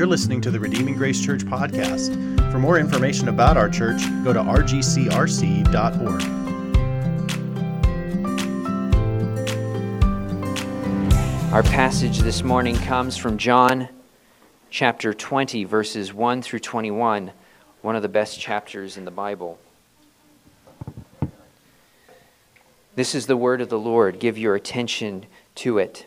You're listening to the Redeeming Grace Church podcast. For more information about our church, go to rgcrc.org. Our passage this morning comes from John chapter 20, verses 1 through 21, one of the best chapters in the Bible. This is the word of the Lord. Give your attention to it.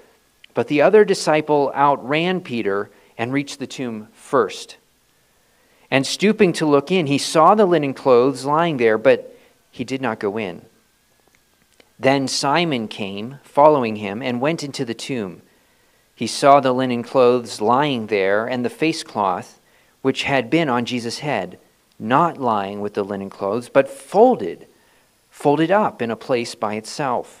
But the other disciple outran Peter and reached the tomb first. And stooping to look in, he saw the linen clothes lying there, but he did not go in. Then Simon came, following him, and went into the tomb. He saw the linen clothes lying there, and the face cloth which had been on Jesus' head, not lying with the linen clothes, but folded, folded up in a place by itself.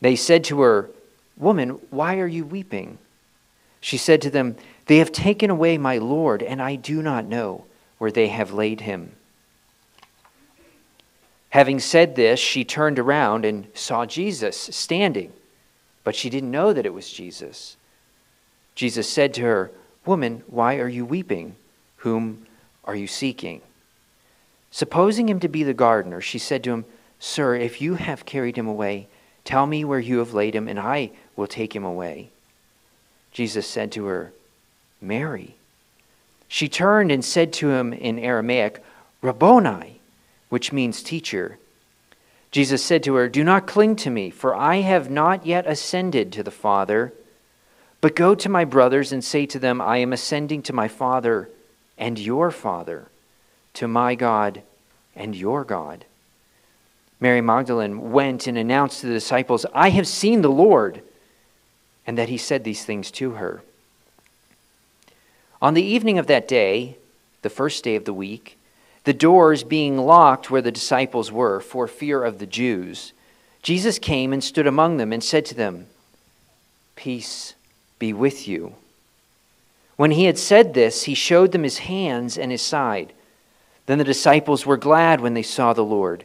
They said to her, Woman, why are you weeping? She said to them, They have taken away my Lord, and I do not know where they have laid him. Having said this, she turned around and saw Jesus standing, but she didn't know that it was Jesus. Jesus said to her, Woman, why are you weeping? Whom are you seeking? Supposing him to be the gardener, she said to him, Sir, if you have carried him away, Tell me where you have laid him, and I will take him away. Jesus said to her, Mary. She turned and said to him in Aramaic, Rabboni, which means teacher. Jesus said to her, Do not cling to me, for I have not yet ascended to the Father. But go to my brothers and say to them, I am ascending to my Father and your Father, to my God and your God. Mary Magdalene went and announced to the disciples, I have seen the Lord, and that he said these things to her. On the evening of that day, the first day of the week, the doors being locked where the disciples were for fear of the Jews, Jesus came and stood among them and said to them, Peace be with you. When he had said this, he showed them his hands and his side. Then the disciples were glad when they saw the Lord.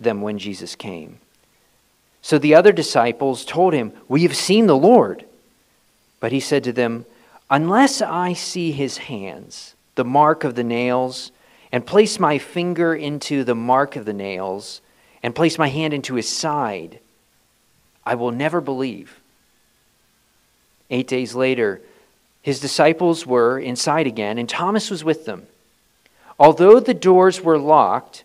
them when Jesus came. So the other disciples told him, We have seen the Lord. But he said to them, Unless I see his hands, the mark of the nails, and place my finger into the mark of the nails, and place my hand into his side, I will never believe. Eight days later, his disciples were inside again, and Thomas was with them. Although the doors were locked,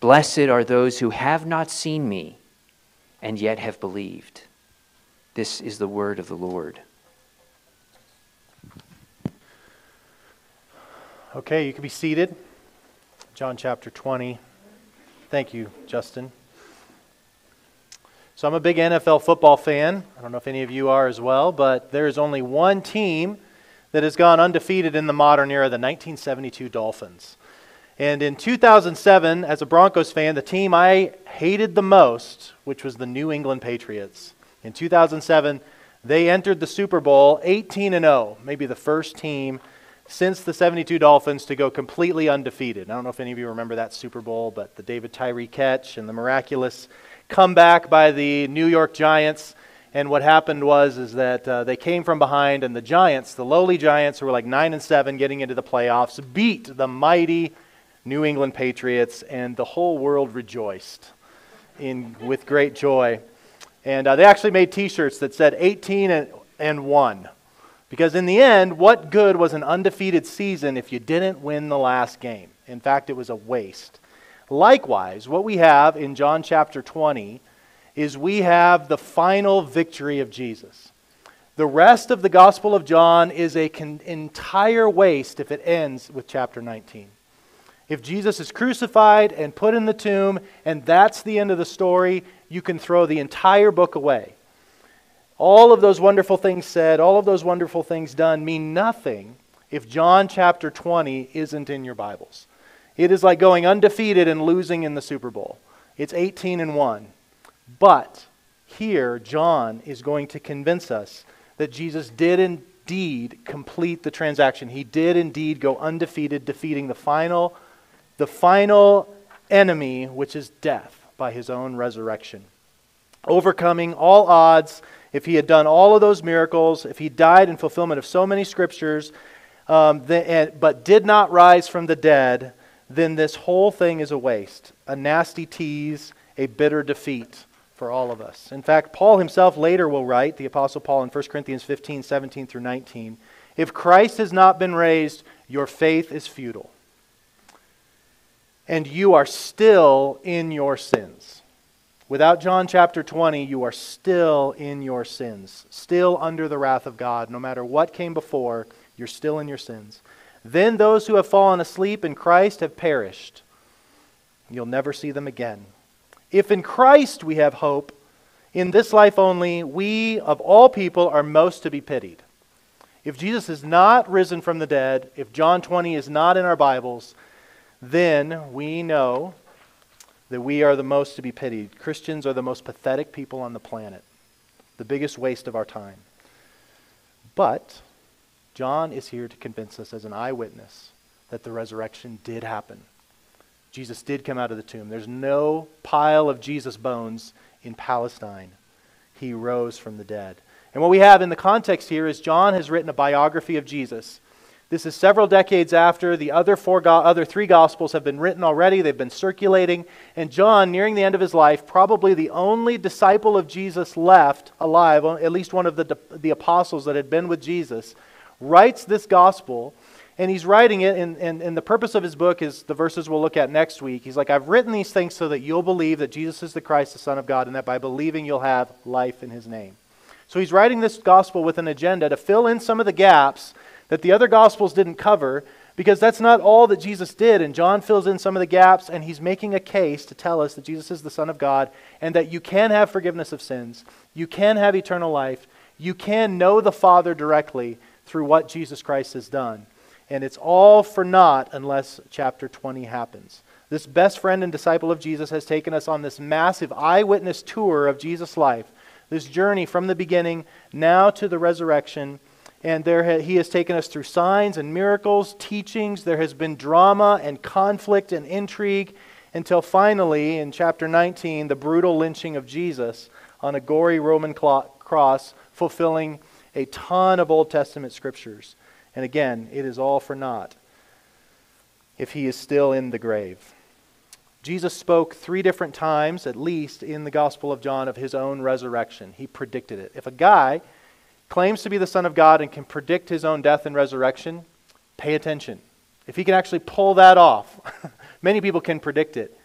Blessed are those who have not seen me and yet have believed. This is the word of the Lord. Okay, you can be seated. John chapter 20. Thank you, Justin. So, I'm a big NFL football fan. I don't know if any of you are as well, but there is only one team that has gone undefeated in the modern era the 1972 Dolphins. And in 2007, as a Broncos fan, the team I hated the most, which was the New England Patriots, in 2007, they entered the Super Bowl 18 and 0, maybe the first team since the 72 Dolphins to go completely undefeated. I don't know if any of you remember that Super Bowl, but the David Tyree catch and the miraculous comeback by the New York Giants. And what happened was is that uh, they came from behind, and the Giants, the lowly Giants, who were like nine and seven, getting into the playoffs, beat the mighty New England Patriots, and the whole world rejoiced in with great joy. And uh, they actually made T-shirts that said 18 and, and one because in the end, what good was an undefeated season if you didn't win the last game? In fact, it was a waste. Likewise, what we have in John chapter 20 is we have the final victory of Jesus. The rest of the Gospel of John is an con- entire waste if it ends with chapter 19. If Jesus is crucified and put in the tomb, and that's the end of the story, you can throw the entire book away. All of those wonderful things said, all of those wonderful things done mean nothing if John chapter 20 isn't in your Bibles. It is like going undefeated and losing in the Super Bowl. It's 18 and 1. But here, John is going to convince us that Jesus did indeed complete the transaction. He did indeed go undefeated, defeating the final, the final enemy, which is death, by his own resurrection. Overcoming all odds if he had done all of those miracles, if he died in fulfillment of so many scriptures, um, the, but did not rise from the dead, then this whole thing is a waste, a nasty tease, a bitter defeat for all of us. In fact, Paul himself later will write, the Apostle Paul in 1 Corinthians 15, 17 through 19, if Christ has not been raised, your faith is futile. And you are still in your sins. Without John chapter 20, you are still in your sins, still under the wrath of God. No matter what came before, you're still in your sins. Then those who have fallen asleep in Christ have perished. You'll never see them again. If in Christ we have hope, in this life only, we of all people are most to be pitied. If Jesus is not risen from the dead, if John 20 is not in our Bibles, then we know that we are the most to be pitied. Christians are the most pathetic people on the planet, the biggest waste of our time. But John is here to convince us as an eyewitness that the resurrection did happen. Jesus did come out of the tomb. There's no pile of Jesus bones in Palestine. He rose from the dead. And what we have in the context here is John has written a biography of Jesus. This is several decades after the other four go- other three gospels have been written already. They've been circulating, and John, nearing the end of his life, probably the only disciple of Jesus left alive, at least one of the the apostles that had been with Jesus, writes this gospel, and he's writing it. And, and, and the purpose of his book is the verses we'll look at next week. He's like, I've written these things so that you'll believe that Jesus is the Christ, the Son of God, and that by believing you'll have life in His name. So he's writing this gospel with an agenda to fill in some of the gaps that the other Gospels didn't cover because that's not all that Jesus did. And John fills in some of the gaps, and he's making a case to tell us that Jesus is the Son of God and that you can have forgiveness of sins, you can have eternal life, you can know the Father directly through what Jesus Christ has done. And it's all for naught unless chapter 20 happens. This best friend and disciple of Jesus has taken us on this massive eyewitness tour of Jesus' life, this journey from the beginning now to the resurrection and there ha- he has taken us through signs and miracles, teachings. There has been drama and conflict and intrigue until finally, in chapter 19, the brutal lynching of Jesus on a gory Roman cl- cross, fulfilling a ton of Old Testament scriptures. And again, it is all for naught if he is still in the grave. Jesus spoke three different times, at least, in the Gospel of John of his own resurrection. He predicted it. If a guy claims to be the Son of God and can predict his own death and resurrection, pay attention. If he can actually pull that off, many people can predict it.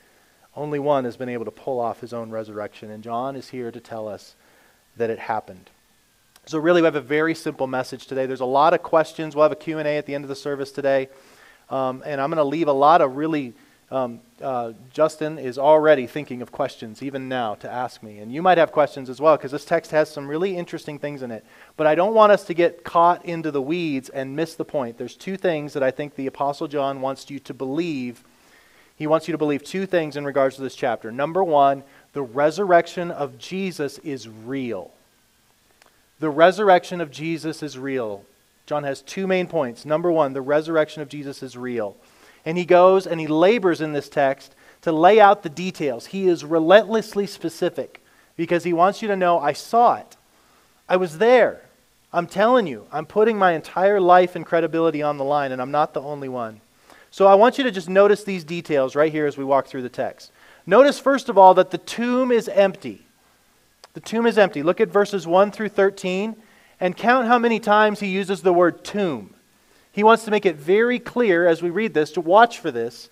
Only one has been able to pull off his own resurrection, and John is here to tell us that it happened. So really we have a very simple message today. There's a lot of questions. We'll have a Q&A at the end of the service today. Um, and I'm going to leave a lot of really, um, uh, Justin is already thinking of questions, even now, to ask me. And you might have questions as well, because this text has some really interesting things in it. But I don't want us to get caught into the weeds and miss the point. There's two things that I think the Apostle John wants you to believe. He wants you to believe two things in regards to this chapter. Number one, the resurrection of Jesus is real. The resurrection of Jesus is real. John has two main points. Number one, the resurrection of Jesus is real. And he goes and he labors in this text to lay out the details. He is relentlessly specific because he wants you to know I saw it. I was there. I'm telling you, I'm putting my entire life and credibility on the line, and I'm not the only one. So I want you to just notice these details right here as we walk through the text. Notice, first of all, that the tomb is empty. The tomb is empty. Look at verses 1 through 13 and count how many times he uses the word tomb. He wants to make it very clear as we read this, to watch for this,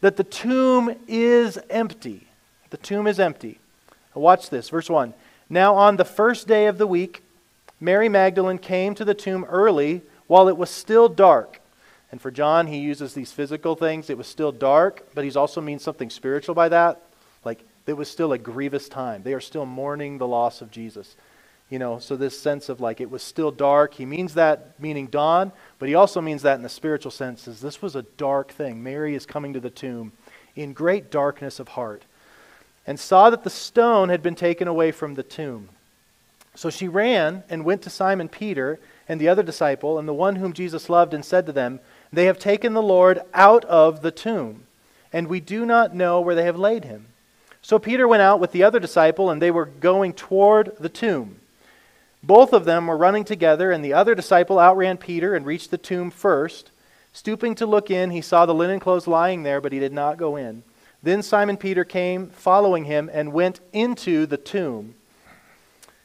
that the tomb is empty. The tomb is empty. Watch this, verse 1. Now, on the first day of the week, Mary Magdalene came to the tomb early while it was still dark. And for John, he uses these physical things. It was still dark, but he also means something spiritual by that. Like, it was still a grievous time. They are still mourning the loss of Jesus. You know, so this sense of like it was still dark. He means that meaning dawn, but he also means that in the spiritual sense is this was a dark thing. Mary is coming to the tomb in great darkness of heart and saw that the stone had been taken away from the tomb. So she ran and went to Simon Peter and the other disciple and the one whom Jesus loved and said to them, They have taken the Lord out of the tomb, and we do not know where they have laid him. So Peter went out with the other disciple, and they were going toward the tomb. Both of them were running together, and the other disciple outran Peter and reached the tomb first. Stooping to look in, he saw the linen clothes lying there, but he did not go in. Then Simon Peter came, following him, and went into the tomb.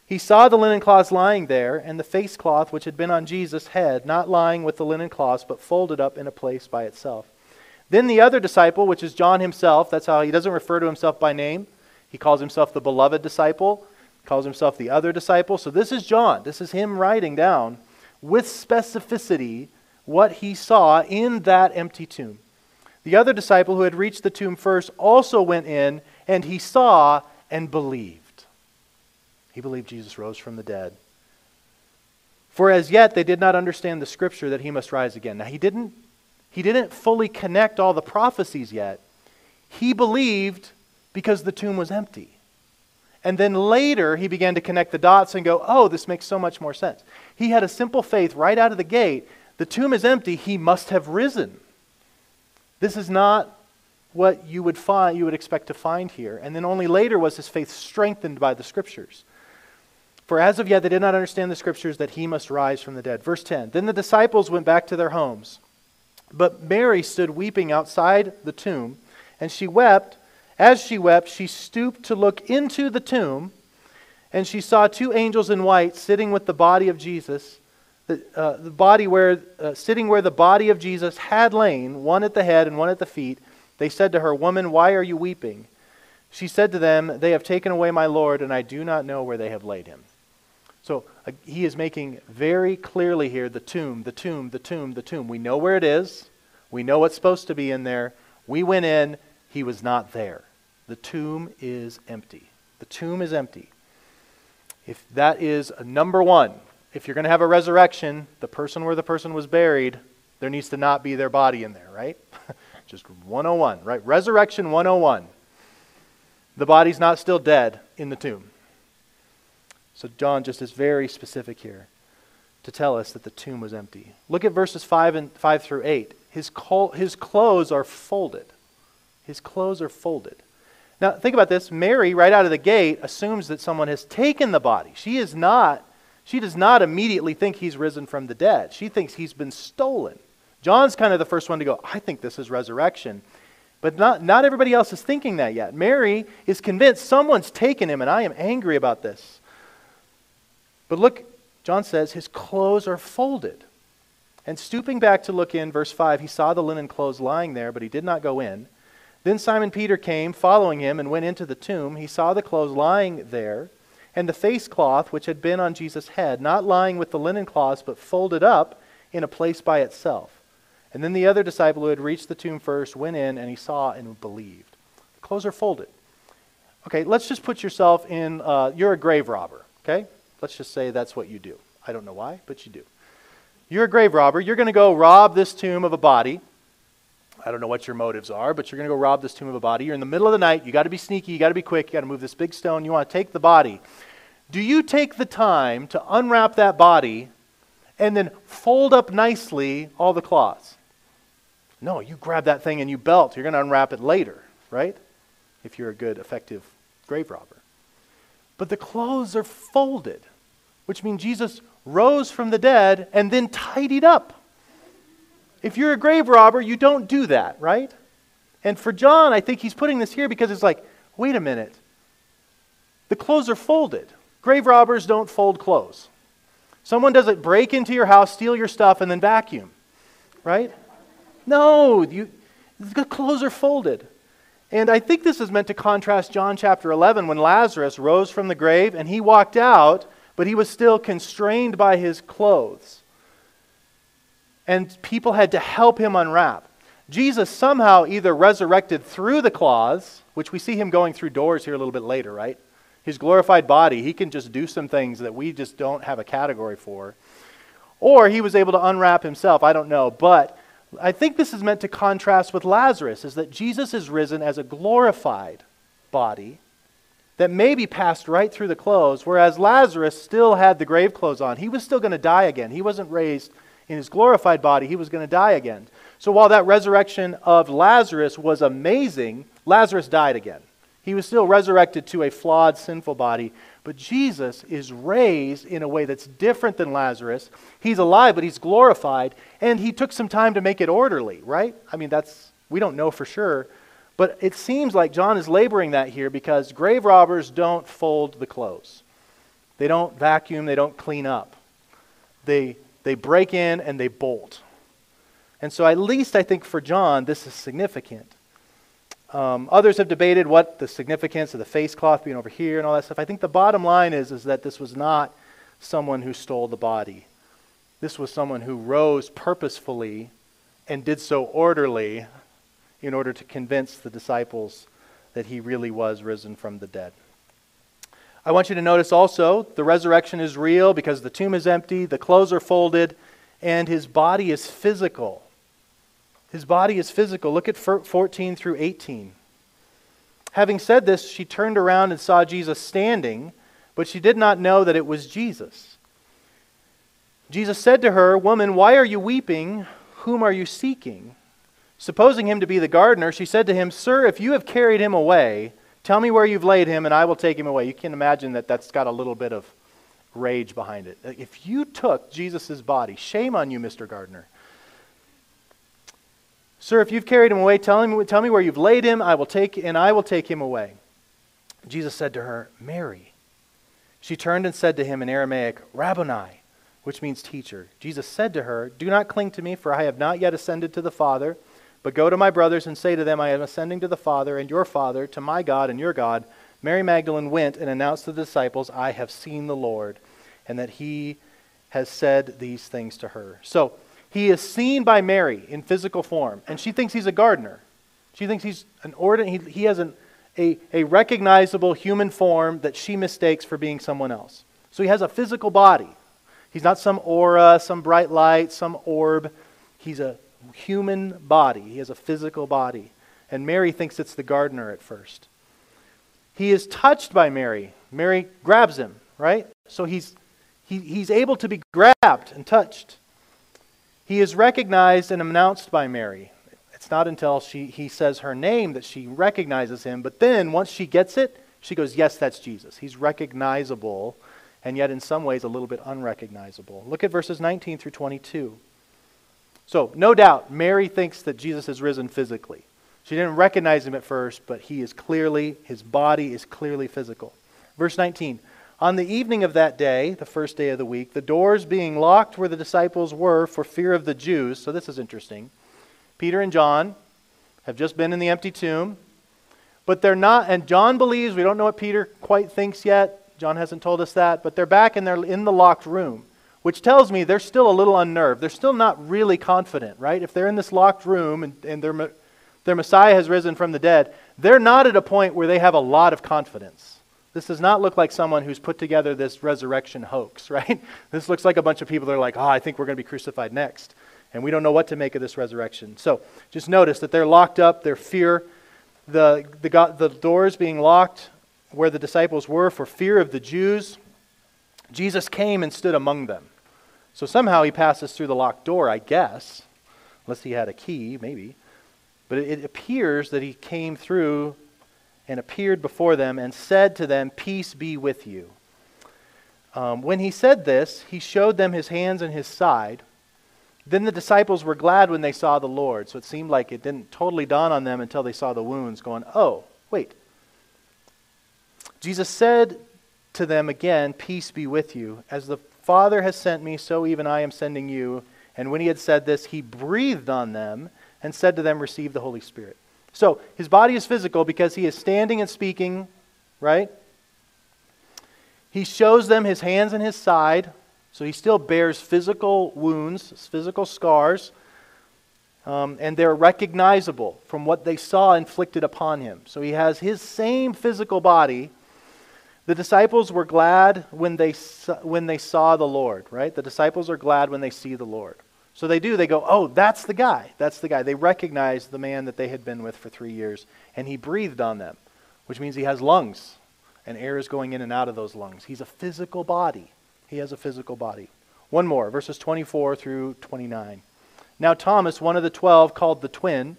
He saw the linen cloths lying there, and the face cloth which had been on Jesus' head, not lying with the linen cloths, but folded up in a place by itself. Then the other disciple, which is John himself, that's how he doesn't refer to himself by name. He calls himself the beloved disciple calls himself the other disciple. So this is John. This is him writing down with specificity what he saw in that empty tomb. The other disciple who had reached the tomb first also went in, and he saw and believed. He believed Jesus rose from the dead. For as yet they did not understand the scripture that he must rise again. Now he didn't he didn't fully connect all the prophecies yet. He believed because the tomb was empty. And then later, he began to connect the dots and go, oh, this makes so much more sense. He had a simple faith right out of the gate. The tomb is empty. He must have risen. This is not what you would find you would expect to find here. And then only later was his faith strengthened by the scriptures. For as of yet they did not understand the scriptures that he must rise from the dead. Verse 10. Then the disciples went back to their homes. But Mary stood weeping outside the tomb, and she wept as she wept, she stooped to look into the tomb, and she saw two angels in white sitting with the body of Jesus, the, uh, the body where, uh, sitting where the body of Jesus had lain, one at the head and one at the feet. They said to her, Woman, why are you weeping? She said to them, They have taken away my Lord, and I do not know where they have laid him. So uh, he is making very clearly here the tomb, the tomb, the tomb, the tomb. We know where it is. We know what's supposed to be in there. We went in. He was not there. The tomb is empty. The tomb is empty. If that is number one, if you're going to have a resurrection, the person where the person was buried, there needs to not be their body in there, right? Just 101, right? Resurrection 101. The body's not still dead in the tomb. So John just is very specific here to tell us that the tomb was empty. Look at verses 5 and 5 through 8. His, col- his clothes are folded. His clothes are folded. Now, think about this. Mary, right out of the gate, assumes that someone has taken the body. She is not, she does not immediately think he's risen from the dead. She thinks he's been stolen. John's kind of the first one to go, I think this is resurrection. But not, not everybody else is thinking that yet. Mary is convinced someone's taken him, and I am angry about this. But look, John says his clothes are folded. And stooping back to look in, verse 5, he saw the linen clothes lying there, but he did not go in. Then Simon Peter came, following him, and went into the tomb. He saw the clothes lying there, and the face cloth which had been on Jesus' head, not lying with the linen cloths, but folded up in a place by itself. And then the other disciple who had reached the tomb first went in and he saw and believed. The clothes are folded. Okay, let's just put yourself in, uh, you're a grave robber, okay? Let's just say that's what you do. I don't know why, but you do. You're a grave robber. You're going to go rob this tomb of a body. I don't know what your motives are, but you're going to go rob this tomb of a body. You're in the middle of the night. You got to be sneaky. You got to be quick. You got to move this big stone. You want to take the body. Do you take the time to unwrap that body and then fold up nicely all the cloths? No, you grab that thing and you belt. You're going to unwrap it later, right? If you're a good, effective grave robber. But the clothes are folded, which means Jesus rose from the dead and then tidied up. If you're a grave robber, you don't do that, right? And for John, I think he's putting this here because it's like, wait a minute. The clothes are folded. Grave robbers don't fold clothes. Someone doesn't break into your house, steal your stuff, and then vacuum, right? No, you, the clothes are folded. And I think this is meant to contrast John chapter 11 when Lazarus rose from the grave and he walked out, but he was still constrained by his clothes. And people had to help him unwrap. Jesus somehow either resurrected through the cloths, which we see him going through doors here a little bit later, right? his glorified body, he can just do some things that we just don't have a category for. Or he was able to unwrap himself. I don't know. But I think this is meant to contrast with Lazarus, is that Jesus is risen as a glorified body that maybe passed right through the clothes, whereas Lazarus still had the grave clothes on. He was still going to die again. He wasn't raised in his glorified body, he was going to die again. So while that resurrection of Lazarus was amazing, Lazarus died again. He was still resurrected to a flawed, sinful body. But Jesus is raised in a way that's different than Lazarus. He's alive, but he's glorified. And he took some time to make it orderly, right? I mean, that's, we don't know for sure. But it seems like John is laboring that here because grave robbers don't fold the clothes. They don't vacuum, they don't clean up. They, they break in and they bolt. And so, at least I think for John, this is significant. Um, others have debated what the significance of the face cloth being over here and all that stuff. I think the bottom line is, is that this was not someone who stole the body. This was someone who rose purposefully and did so orderly in order to convince the disciples that he really was risen from the dead. I want you to notice also the resurrection is real because the tomb is empty, the clothes are folded, and his body is physical. His body is physical. Look at 14 through 18. Having said this, she turned around and saw Jesus standing, but she did not know that it was Jesus. Jesus said to her, Woman, why are you weeping? Whom are you seeking? Supposing him to be the gardener, she said to him, Sir, if you have carried him away, tell me where you've laid him, and I will take him away. You can imagine that that's got a little bit of rage behind it. If you took Jesus' body, shame on you, Mr. Gardener. Sir, if you've carried him away, tell, him, tell me where you've laid him, I will take, and I will take him away. Jesus said to her, Mary. She turned and said to him in Aramaic, Rabboni, which means teacher. Jesus said to her, Do not cling to me, for I have not yet ascended to the Father, but go to my brothers and say to them, I am ascending to the Father and your Father, to my God and your God. Mary Magdalene went and announced to the disciples, I have seen the Lord, and that he has said these things to her. So, he is seen by Mary in physical form, and she thinks he's a gardener. She thinks he's an ordinary, he, he has an, a, a recognizable human form that she mistakes for being someone else. So he has a physical body. He's not some aura, some bright light, some orb. He's a human body. He has a physical body. And Mary thinks it's the gardener at first. He is touched by Mary. Mary grabs him, right? So he's, he, he's able to be grabbed and touched. He is recognized and announced by Mary. It's not until she, he says her name that she recognizes him, but then once she gets it, she goes, Yes, that's Jesus. He's recognizable, and yet in some ways a little bit unrecognizable. Look at verses 19 through 22. So, no doubt, Mary thinks that Jesus has risen physically. She didn't recognize him at first, but he is clearly, his body is clearly physical. Verse 19 on the evening of that day, the first day of the week, the doors being locked where the disciples were for fear of the Jews, so this is interesting. Peter and John have just been in the empty tomb, but they're not, and John believes, we don't know what Peter quite thinks yet. John hasn't told us that, but they're back and they're in the locked room, which tells me they're still a little unnerved. They're still not really confident, right? If they're in this locked room and, and their, their Messiah has risen from the dead, they're not at a point where they have a lot of confidence. This does not look like someone who's put together this resurrection hoax, right? This looks like a bunch of people that are like, oh, I think we're going to be crucified next. And we don't know what to make of this resurrection. So just notice that they're locked up, their fear, the, the, the doors being locked where the disciples were for fear of the Jews. Jesus came and stood among them. So somehow he passes through the locked door, I guess, unless he had a key, maybe. But it, appears that he came through and appeared before them and said to them, Peace be with you. Um, when he said this, he showed them his hands and his side. Then the disciples were glad when they saw the Lord. So it seemed like it didn't totally dawn on them until they saw the wounds, going, Oh, wait. Jesus said to them again, Peace be with you. As the Father has sent me, so even I am sending you. And when he had said this, he breathed on them and said to them, Receive the Holy Spirit. So his body is physical because he is standing and speaking, right? He shows them his hands and his side. So he still bears physical wounds, physical scars. Um, and they're recognizable from what they saw inflicted upon him. So he has his same physical body, the disciples were glad when they, when they saw the Lord, right? The disciples are glad when they see the Lord. So they do, they go, oh, that's the guy. That's the guy. They recognize the man that they had been with for three years, and he breathed on them, which means he has lungs, and air is going in and out of those lungs. He's a physical body. He has a physical body. One more, verses 24 through 29. Now, Thomas, one of the twelve, called the twin,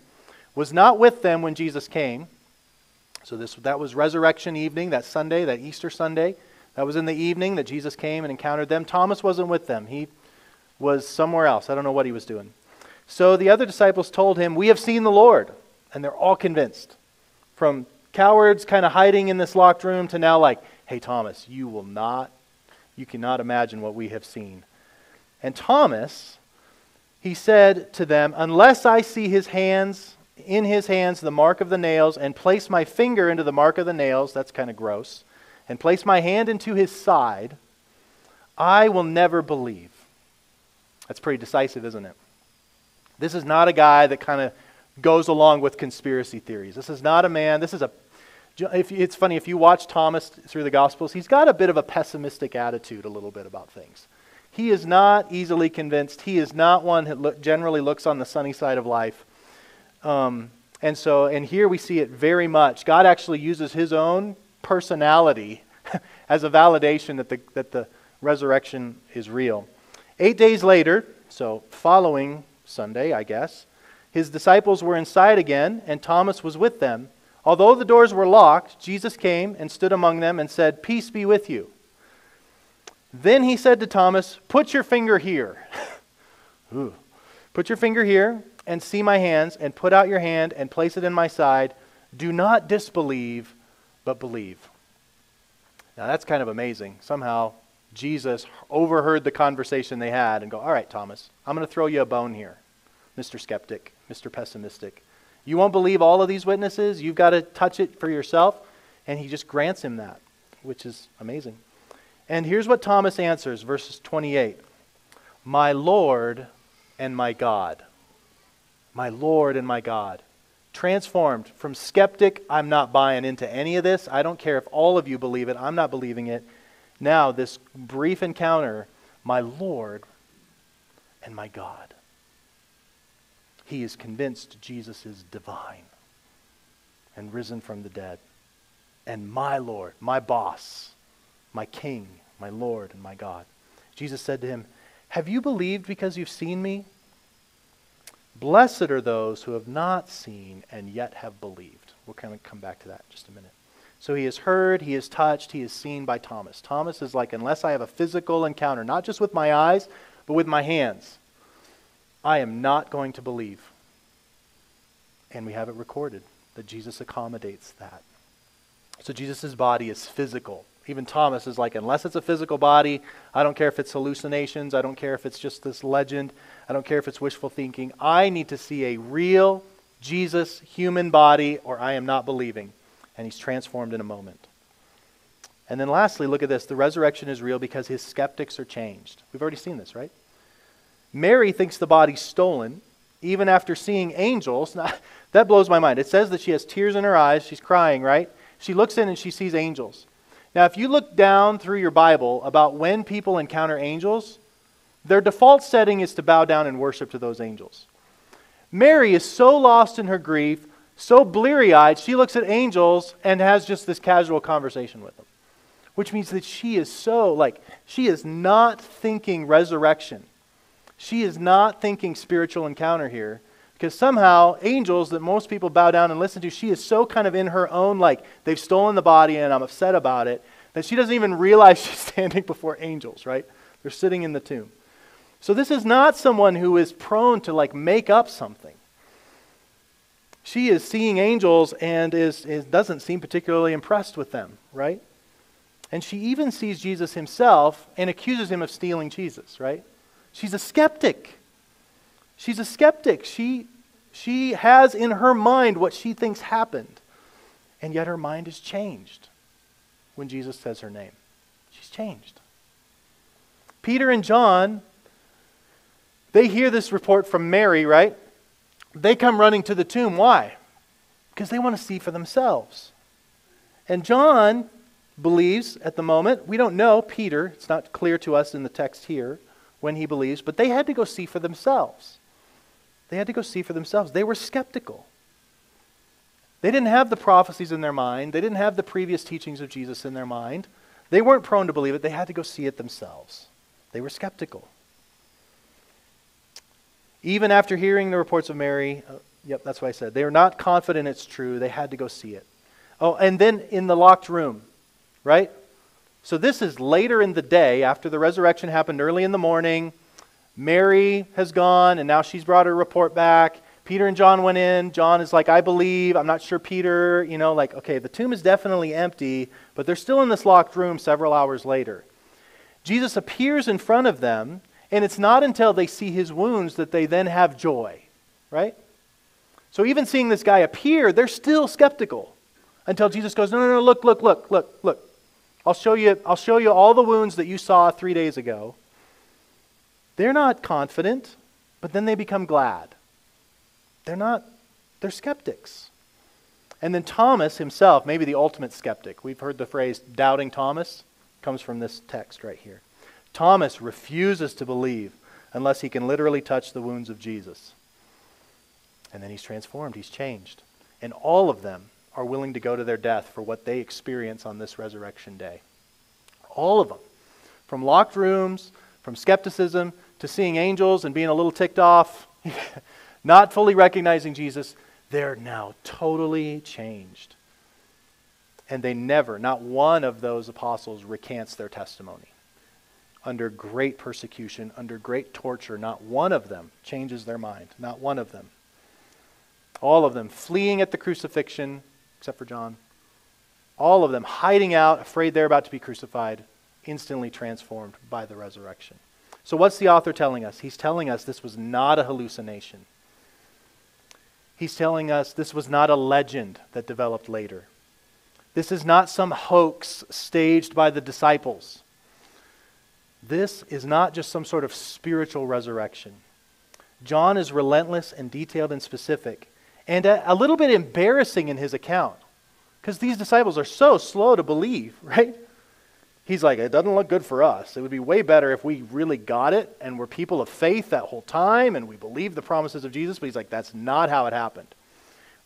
was not with them when Jesus came. So this, that was resurrection evening, that Sunday, that Easter Sunday. That was in the evening that Jesus came and encountered them. Thomas wasn't with them. He was somewhere else. I don't know what he was doing. So the other disciples told him, We have seen the Lord. And they're all convinced. From cowards kind of hiding in this locked room to now like, Hey, Thomas, you will not, you cannot imagine what we have seen. And Thomas, he said to them, Unless I see his hands in his hands the mark of the nails, and place my finger into the mark of the nails, that's kind of gross, and place my hand into his side, I will never believe. That's pretty decisive, isn't it? This is not a guy that kind of goes along with conspiracy theories. This is not a man, this is a if, it's funny if you watch Thomas through the Gospels, he's got a bit of a pessimistic attitude a little bit about things. He is not easily convinced. He is not one that generally looks on the sunny side of life. Um, and so, and here we see it very much. God actually uses his own personality as a validation that the, that the resurrection is real. Eight days later, so following Sunday, I guess, his disciples were inside again, and Thomas was with them. Although the doors were locked, Jesus came and stood among them and said, Peace be with you. Then he said to Thomas, Put your finger here. Put your finger here and see my hands, and put out your hand and place it in my side. Do not disbelieve, but believe. Now that's kind of amazing. Somehow Jesus overheard the conversation they had and go, All right, Thomas, I'm going to throw you a bone here, Mr. Skeptic, Mr. Pessimistic. You won't believe all of these witnesses. You've got to touch it for yourself. And he just grants him that, which is amazing. And here's what Thomas answers, verses 28 My Lord and my God my Lord and my God. Transformed from skeptic, I'm not buying into any of this. I don't care if all of you believe it, I'm not believing it. Now, this brief encounter, my Lord and my God. He is convinced Jesus is divine and risen from the dead. And my Lord, my boss, my King, my Lord, and my God. Jesus said to him, Have you believed because you've seen me? Blessed are those who have not seen and yet have believed. We'll kind of come back to that in just a minute. So he is heard, he is touched, he is seen by Thomas. Thomas is like, unless I have a physical encounter, not just with my eyes, but with my hands, I am not going to believe. And we have it recorded that Jesus accommodates that. So Jesus' body is physical. Even Thomas is like, unless it's a physical body, I don't care if it's hallucinations, I don't care if it's just this legend, I don't care if it's wishful thinking. I need to see a real Jesus human body, or I am not believing. And he's transformed in a moment. And then lastly, look at this the resurrection is real because his skeptics are changed. We've already seen this, right? Mary thinks the body's stolen even after seeing angels. Now, that blows my mind. It says that she has tears in her eyes. She's crying, right? She looks in and she sees angels. Now, if you look down through your Bible about when people encounter angels, their default setting is to bow down and worship to those angels. Mary is so lost in her grief, so bleary eyed, she looks at angels and has just this casual conversation with them. Which means that she is so, like, she is not thinking resurrection. She is not thinking spiritual encounter here. Because somehow, angels that most people bow down and listen to, she is so kind of in her own, like, they've stolen the body and I'm upset about it, that she doesn't even realize she's standing before angels, right? They're sitting in the tomb. So this is not someone who is prone to, like, make up something. She is seeing angels and is, is, doesn't seem particularly impressed with them, right? And she even sees Jesus himself and accuses him of stealing Jesus, right? She's a skeptic. She's a skeptic. She, she has in her mind what she thinks happened. And yet her mind is changed when Jesus says her name. She's changed. Peter and John, they hear this report from Mary, right? They come running to the tomb. Why? Because they want to see for themselves. And John believes at the moment, we don't know, Peter, it's not clear to us in the text here when he believes, but they had to go see for themselves. They had to go see for themselves. They were skeptical. They didn't have the prophecies in their mind, they didn't have the previous teachings of Jesus in their mind. They weren't prone to believe it, they had to go see it themselves. They were skeptical. Even after hearing the reports of Mary, uh, yep, that's what I said. They were not confident it's true. They had to go see it. Oh, and then in the locked room, right? So this is later in the day after the resurrection happened early in the morning. Mary has gone, and now she's brought her report back. Peter and John went in. John is like, I believe. I'm not sure Peter. You know, like, okay, the tomb is definitely empty, but they're still in this locked room several hours later. Jesus appears in front of them, and it's not until they see his wounds that they then have joy, right? So even seeing this guy appear, they're still skeptical until Jesus goes, No, no, no, look, look, look, look, look. I'll show you, I'll show you all the wounds that you saw three days ago. They're not confident, but then they become glad. They're not, they're skeptics. And then Thomas himself, maybe the ultimate skeptic. We've heard the phrase doubting Thomas, comes from this text right here. Thomas refuses to believe unless he can literally touch the wounds of Jesus. And then he's transformed, he's changed. And all of them are willing to go to their death for what they experience on this resurrection day. All of them. From locked rooms, from skepticism, to seeing angels and being a little ticked off, not fully recognizing Jesus, they're now totally changed. And they never, not one of those apostles recants their testimony. Under great persecution, under great torture, not one of them changes their mind. Not one of them. All of them fleeing at the crucifixion, except for John. All of them hiding out, afraid they're about to be crucified, instantly transformed by the resurrection. So, what's the author telling us? He's telling us this was not a hallucination. He's telling us this was not a legend that developed later. This is not some hoax staged by the disciples. This is not just some sort of spiritual resurrection. John is relentless and detailed and specific and a, a little bit embarrassing in his account because these disciples are so slow to believe, right? He's like, it doesn't look good for us. It would be way better if we really got it and were people of faith that whole time and we believed the promises of Jesus. But he's like, that's not how it happened.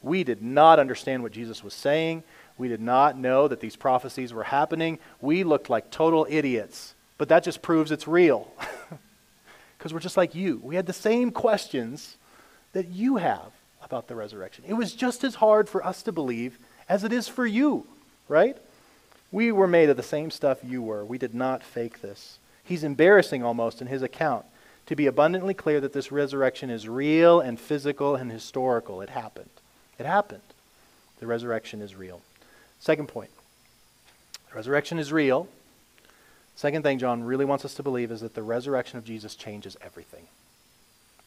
We did not understand what Jesus was saying. We did not know that these prophecies were happening. We looked like total idiots. But that just proves it's real. Because we're just like you. We had the same questions that you have about the resurrection. It was just as hard for us to believe as it is for you, right? We were made of the same stuff you were. We did not fake this. He's embarrassing almost in his account to be abundantly clear that this resurrection is real and physical and historical. It happened. It happened. The resurrection is real. Second point the resurrection is real. Second thing John really wants us to believe is that the resurrection of Jesus changes everything.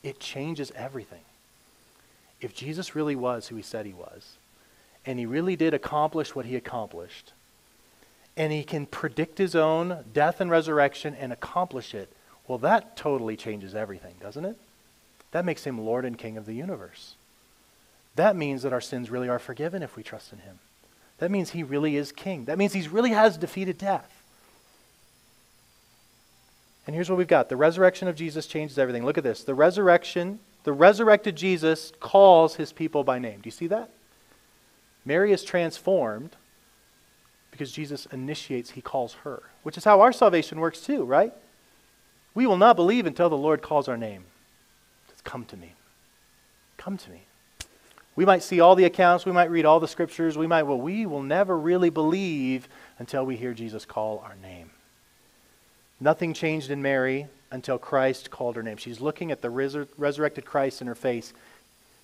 It changes everything if Jesus really was who he said he was, and he really did accomplish what he accomplished, and he can predict his own death and resurrection and accomplish it, well, that totally changes everything, doesn't it? That makes him Lord and King of the universe. That means that our sins really are forgiven if we trust in him. That means he really is king. That means he really has defeated death. And here's what we've got the resurrection of Jesus changes everything. Look at this. The resurrection, the resurrected Jesus calls his people by name. Do you see that? Mary is transformed because Jesus initiates, he calls her, which is how our salvation works too, right? We will not believe until the Lord calls our name. Says, Come to me. Come to me. We might see all the accounts, we might read all the scriptures, we might, well, we will never really believe until we hear Jesus call our name. Nothing changed in Mary until Christ called her name. She's looking at the resur- resurrected Christ in her face,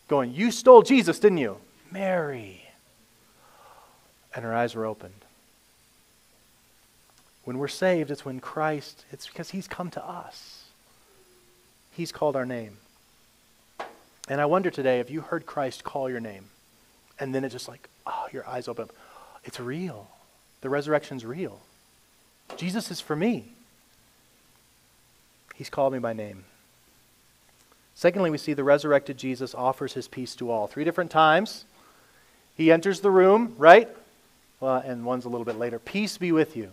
going, You stole Jesus, didn't you? Mary. And her eyes were opened. When we're saved, it's when Christ, it's because He's come to us. He's called our name. And I wonder today if you heard Christ call your name, and then it's just like, oh, your eyes open up. It's real. The resurrection's real. Jesus is for me. He's called me by name. Secondly, we see the resurrected Jesus offers his peace to all. Three different times. He enters the room, right? Well, and one's a little bit later. Peace be with you.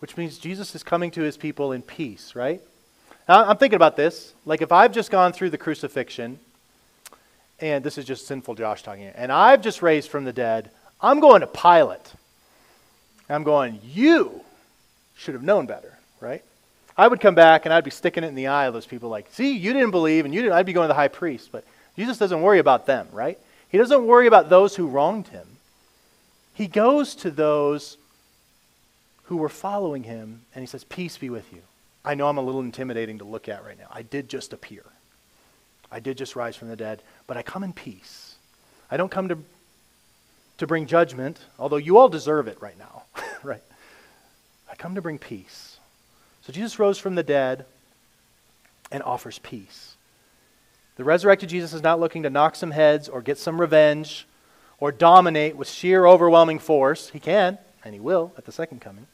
Which means Jesus is coming to his people in peace, right? Now, I'm thinking about this. Like, if I've just gone through the crucifixion, and this is just sinful Josh talking, and I've just raised from the dead, I'm going to Pilate. I'm going, you should have known better, right? I would come back and I'd be sticking it in the eye of those people, like, see, you didn't believe, and you didn't. I'd be going to the high priest. But Jesus doesn't worry about them, right? He doesn't worry about those who wronged him. He goes to those who were following him, and he says, Peace be with you. I know I'm a little intimidating to look at right now. I did just appear. I did just rise from the dead, but I come in peace. I don't come to, to bring judgment, although you all deserve it right now, right? I come to bring peace. So Jesus rose from the dead and offers peace. The resurrected Jesus is not looking to knock some heads or get some revenge or dominate with sheer overwhelming force. He can, and he will at the second coming.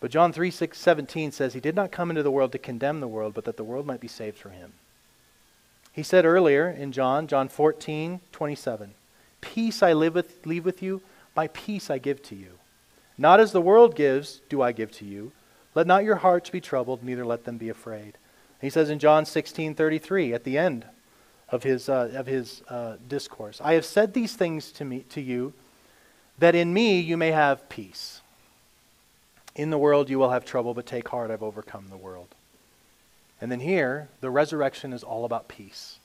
But John 3 6, 17 says, He did not come into the world to condemn the world, but that the world might be saved through him. He said earlier in John, John 14 27, Peace I live with, leave with you, my peace I give to you. Not as the world gives, do I give to you. Let not your hearts be troubled, neither let them be afraid. He says in John 16 33, at the end of his, uh, of his uh, discourse, I have said these things to, me, to you, that in me you may have peace. In the world you will have trouble, but take heart, I've overcome the world. And then here, the resurrection is all about peace.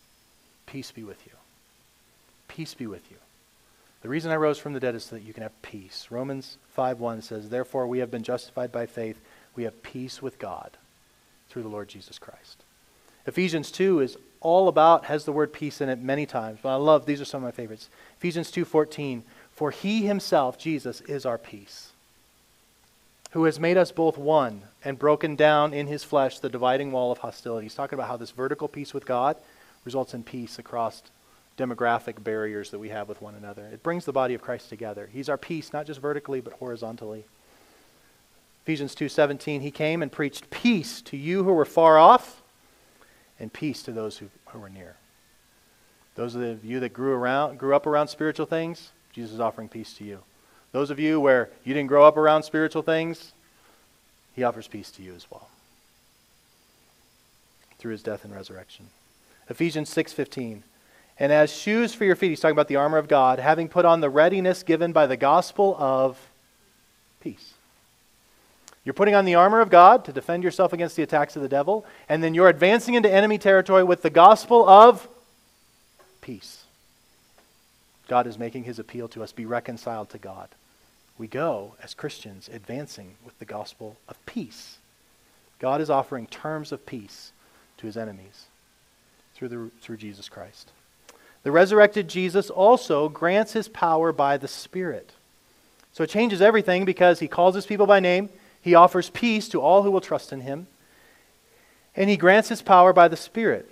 Peace be with you. Peace be with you. The reason I rose from the dead is so that you can have peace. Romans 5:1 says, "Therefore we have been justified by faith, we have peace with God through the Lord Jesus Christ." Ephesians 2 is all about has the word peace in it many times. But I love these are some of my favorites. Ephesians 2:14, "For he himself, Jesus, is our peace." Who has made us both one and broken down in his flesh the dividing wall of hostility. He's talking about how this vertical peace with God results in peace across demographic barriers that we have with one another. It brings the body of Christ together. He's our peace not just vertically but horizontally. Ephesians 2:17 he came and preached peace to you who were far off and peace to those who, who were near. Those of you that grew around grew up around spiritual things, Jesus is offering peace to you. Those of you where you didn't grow up around spiritual things, he offers peace to you as well through his death and resurrection. Ephesians 6:15. And as shoes for your feet, he's talking about the armor of God, having put on the readiness given by the gospel of peace. You're putting on the armor of God to defend yourself against the attacks of the devil, and then you're advancing into enemy territory with the gospel of peace. God is making his appeal to us be reconciled to God we go as Christians advancing with the gospel of peace. God is offering terms of peace to his enemies through, the, through Jesus Christ. The resurrected Jesus also grants his power by the Spirit. So it changes everything because he calls his people by name, he offers peace to all who will trust in him, and he grants his power by the Spirit.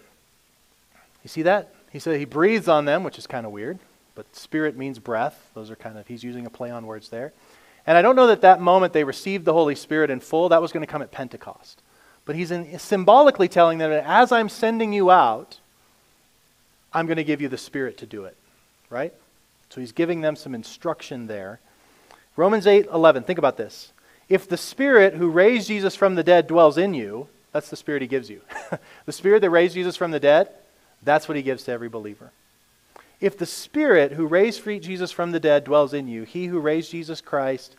You see that? He said he breathes on them, which is kind of weird but spirit means breath. Those are kind of, he's using a play on words there. And I don't know that that moment they received the Holy Spirit in full, that was going to come at Pentecost. But he's in, symbolically telling them that as I'm sending you out, I'm going to give you the Spirit to do it. Right? So he's giving them some instruction there. Romans 8 11, think about this. If the Spirit who raised Jesus from the dead dwells in you, that's the Spirit he gives you. the Spirit that raised Jesus from the dead, that's what he gives to every believer. If the Spirit who raised Jesus from the dead dwells in you, he who raised Jesus Christ,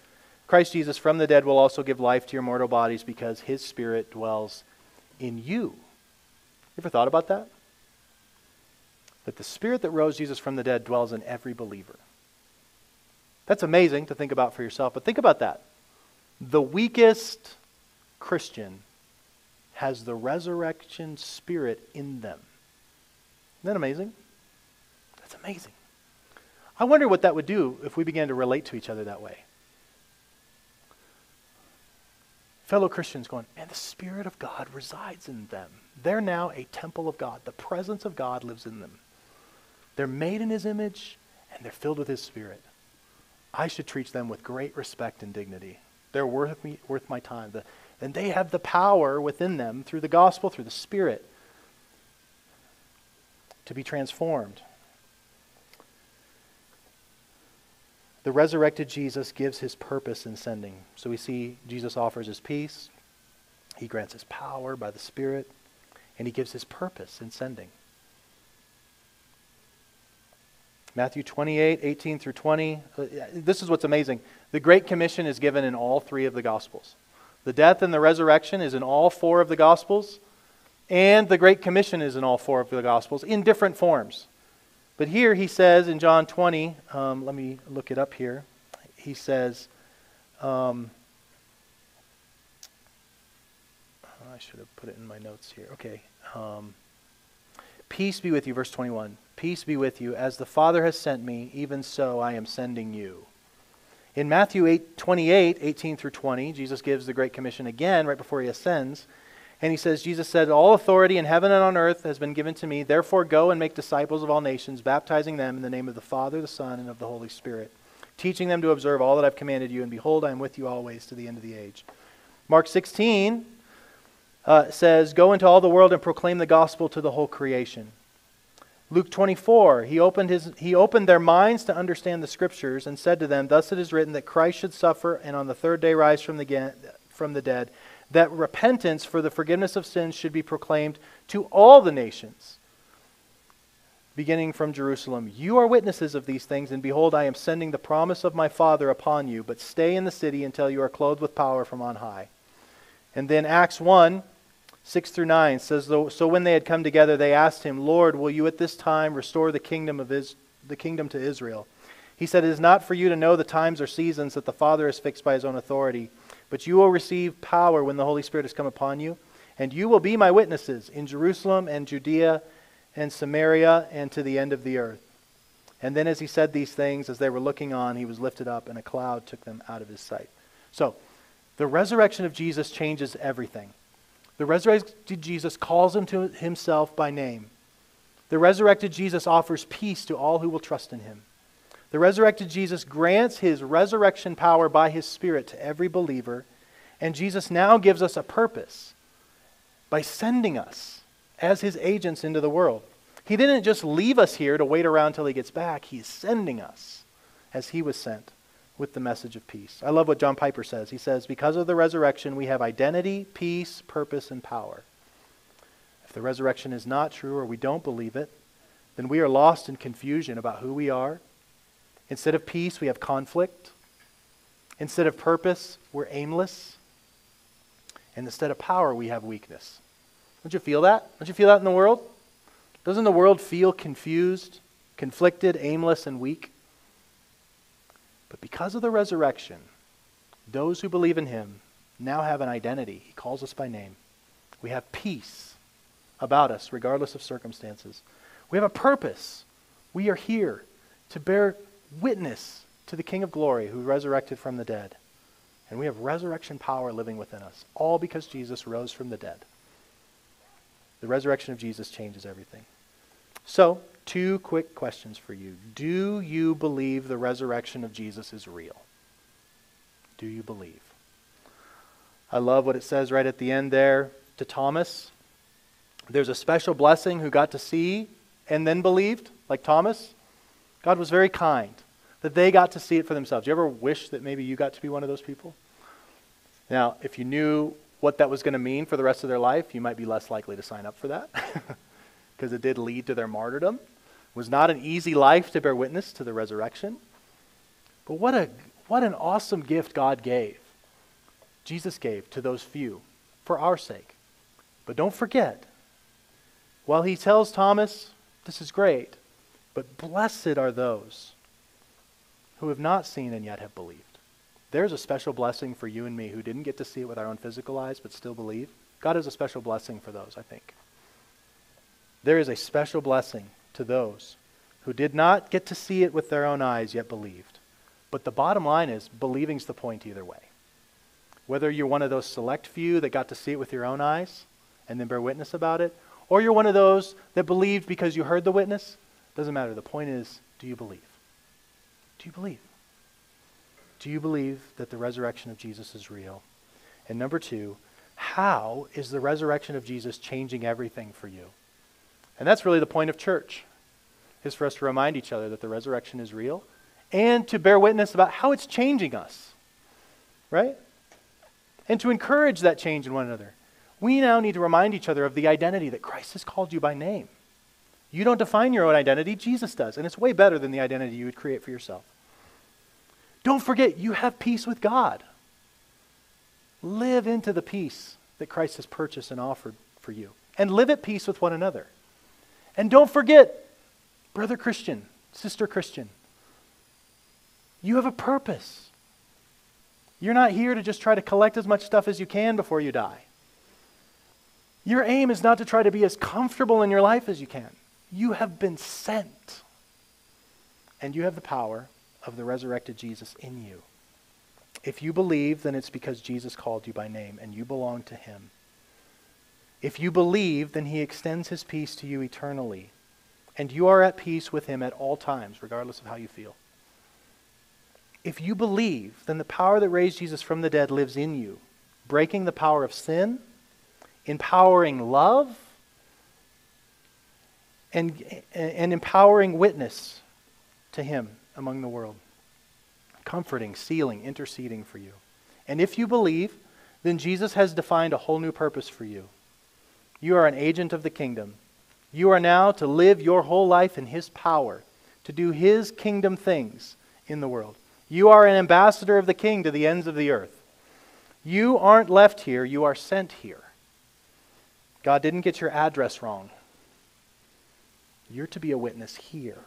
Christ Jesus from the dead will also give life to your mortal bodies because his Spirit dwells in you. Ever thought about that? That the Spirit that rose Jesus from the dead dwells in every believer. That's amazing to think about for yourself, but think about that. The weakest Christian has the resurrection spirit in them. Isn't that amazing? That's amazing. I wonder what that would do if we began to relate to each other that way. Fellow Christians going, man, the Spirit of God resides in them. They're now a temple of God. The presence of God lives in them. They're made in His image and they're filled with His Spirit. I should treat them with great respect and dignity. They're worth, me, worth my time. The, and they have the power within them through the gospel, through the Spirit, to be transformed. The resurrected Jesus gives his purpose in sending. So we see Jesus offers his peace, he grants his power by the Spirit, and he gives his purpose in sending. Matthew 28, 18 through 20. Uh, this is what's amazing. The Great Commission is given in all three of the Gospels. The death and the resurrection is in all four of the Gospels, and the Great Commission is in all four of the Gospels in different forms. But here he says in John 20, um, let me look it up here. He says, um, I should have put it in my notes here. Okay. Um, Peace be with you, verse 21. Peace be with you. As the Father has sent me, even so I am sending you. In Matthew 8, 28, 18 through 20, Jesus gives the Great Commission again right before he ascends. And he says, Jesus said, All authority in heaven and on earth has been given to me. Therefore, go and make disciples of all nations, baptizing them in the name of the Father, the Son, and of the Holy Spirit, teaching them to observe all that I've commanded you. And behold, I am with you always to the end of the age. Mark 16 uh, says, Go into all the world and proclaim the gospel to the whole creation. Luke 24, he opened, his, he opened their minds to understand the scriptures and said to them, Thus it is written that Christ should suffer and on the third day rise from the, from the dead, that repentance for the forgiveness of sins should be proclaimed to all the nations, beginning from Jerusalem. You are witnesses of these things, and behold, I am sending the promise of my Father upon you, but stay in the city until you are clothed with power from on high. And then Acts 1, 6 through 9 says, So when they had come together, they asked him, Lord, will you at this time restore the kingdom, of Is- the kingdom to Israel? He said, It is not for you to know the times or seasons that the Father has fixed by his own authority, but you will receive power when the Holy Spirit has come upon you, and you will be my witnesses in Jerusalem and Judea and Samaria and to the end of the earth. And then as he said these things, as they were looking on, he was lifted up, and a cloud took them out of his sight. So, the resurrection of Jesus changes everything. The resurrected Jesus calls him to himself by name. The resurrected Jesus offers peace to all who will trust in him. The resurrected Jesus grants his resurrection power by his Spirit to every believer, and Jesus now gives us a purpose by sending us as his agents into the world. He didn't just leave us here to wait around till he gets back, he's sending us as he was sent with the message of peace. I love what John Piper says. He says, Because of the resurrection, we have identity, peace, purpose, and power. If the resurrection is not true or we don't believe it, then we are lost in confusion about who we are. Instead of peace, we have conflict. Instead of purpose, we're aimless. And instead of power, we have weakness. Don't you feel that? Don't you feel that in the world? Doesn't the world feel confused, conflicted, aimless, and weak? But because of the resurrection, those who believe in him now have an identity. He calls us by name. We have peace about us, regardless of circumstances. We have a purpose. We are here to bear witness to the King of glory who resurrected from the dead. And we have resurrection power living within us, all because Jesus rose from the dead. The resurrection of Jesus changes everything. So, Two quick questions for you. Do you believe the resurrection of Jesus is real? Do you believe? I love what it says right at the end there to Thomas. There's a special blessing who got to see and then believed, like Thomas. God was very kind that they got to see it for themselves. You ever wish that maybe you got to be one of those people? Now, if you knew what that was going to mean for the rest of their life, you might be less likely to sign up for that because it did lead to their martyrdom. It was not an easy life to bear witness to the resurrection. But what, a, what an awesome gift God gave, Jesus gave to those few for our sake. But don't forget, while he tells Thomas, this is great, but blessed are those who have not seen and yet have believed. There's a special blessing for you and me who didn't get to see it with our own physical eyes but still believe. God has a special blessing for those, I think. There is a special blessing to those who did not get to see it with their own eyes yet believed. But the bottom line is believing's the point either way. Whether you're one of those select few that got to see it with your own eyes and then bear witness about it, or you're one of those that believed because you heard the witness, doesn't matter. The point is, do you believe? Do you believe? Do you believe that the resurrection of Jesus is real? And number two, how is the resurrection of Jesus changing everything for you? And that's really the point of church, is for us to remind each other that the resurrection is real and to bear witness about how it's changing us, right? And to encourage that change in one another. We now need to remind each other of the identity that Christ has called you by name. You don't define your own identity, Jesus does. And it's way better than the identity you would create for yourself. Don't forget, you have peace with God. Live into the peace that Christ has purchased and offered for you. And live at peace with one another. And don't forget, brother Christian, sister Christian, you have a purpose. You're not here to just try to collect as much stuff as you can before you die. Your aim is not to try to be as comfortable in your life as you can. You have been sent. And you have the power of the resurrected Jesus in you. If you believe, then it's because Jesus called you by name and you belong to him. If you believe, then he extends his peace to you eternally. And you are at peace with him at all times, regardless of how you feel. If you believe, then the power that raised Jesus from the dead lives in you, breaking the power of sin, empowering love, and, an empowering witness to him among the world, comforting, sealing, interceding for you. And if you believe, then Jesus has defined a whole new purpose for you. You are an agent of the kingdom. You are now to live your whole life in His power, to do His kingdom things in the world. You are an ambassador of the King to the ends of the earth. You aren't left here, you are sent here. God didn't get your address wrong. You're to be a witness here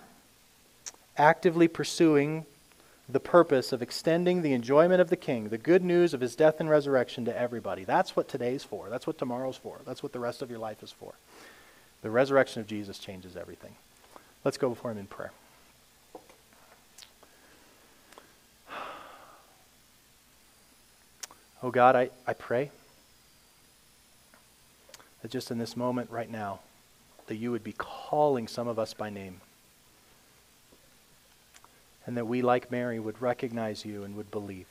actively pursuing the purpose of extending the enjoyment of the King, the good news of his death and resurrection to everybody. That's what today's for. That's what tomorrow's for. That's what the rest of your life is for. The resurrection of Jesus changes everything. Let's go before him in prayer. Oh God, I, I pray that just in this moment right now, that you would be calling some of us by name and that we, like Mary, would recognize you and would believe.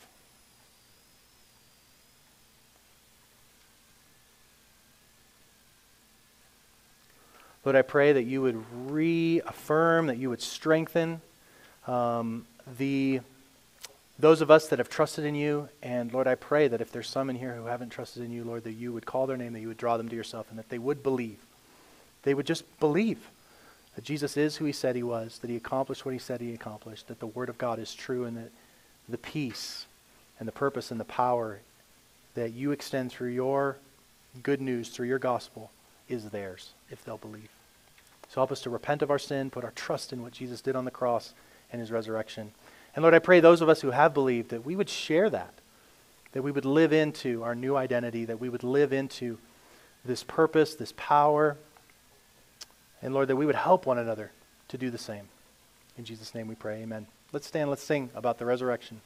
Lord, I pray that you would reaffirm, that you would strengthen um, the those of us that have trusted in you. And Lord, I pray that if there's some in here who haven't trusted in you, Lord, that you would call their name, that you would draw them to yourself, and that they would believe. They would just believe that Jesus is who he said he was, that he accomplished what he said he accomplished, that the Word of God is true, and that the peace and the purpose and the power that you extend through your good news, through your gospel, is theirs if they'll believe. So help us to repent of our sin, put our trust in what Jesus did on the cross and his resurrection. And Lord, I pray those of us who have believed that we would share that, that we would live into our new identity, that we would live into this purpose, this power, and Lord, that we would help one another to do the same. In Jesus' name we pray. Amen. Let's stand, let's sing about the resurrection.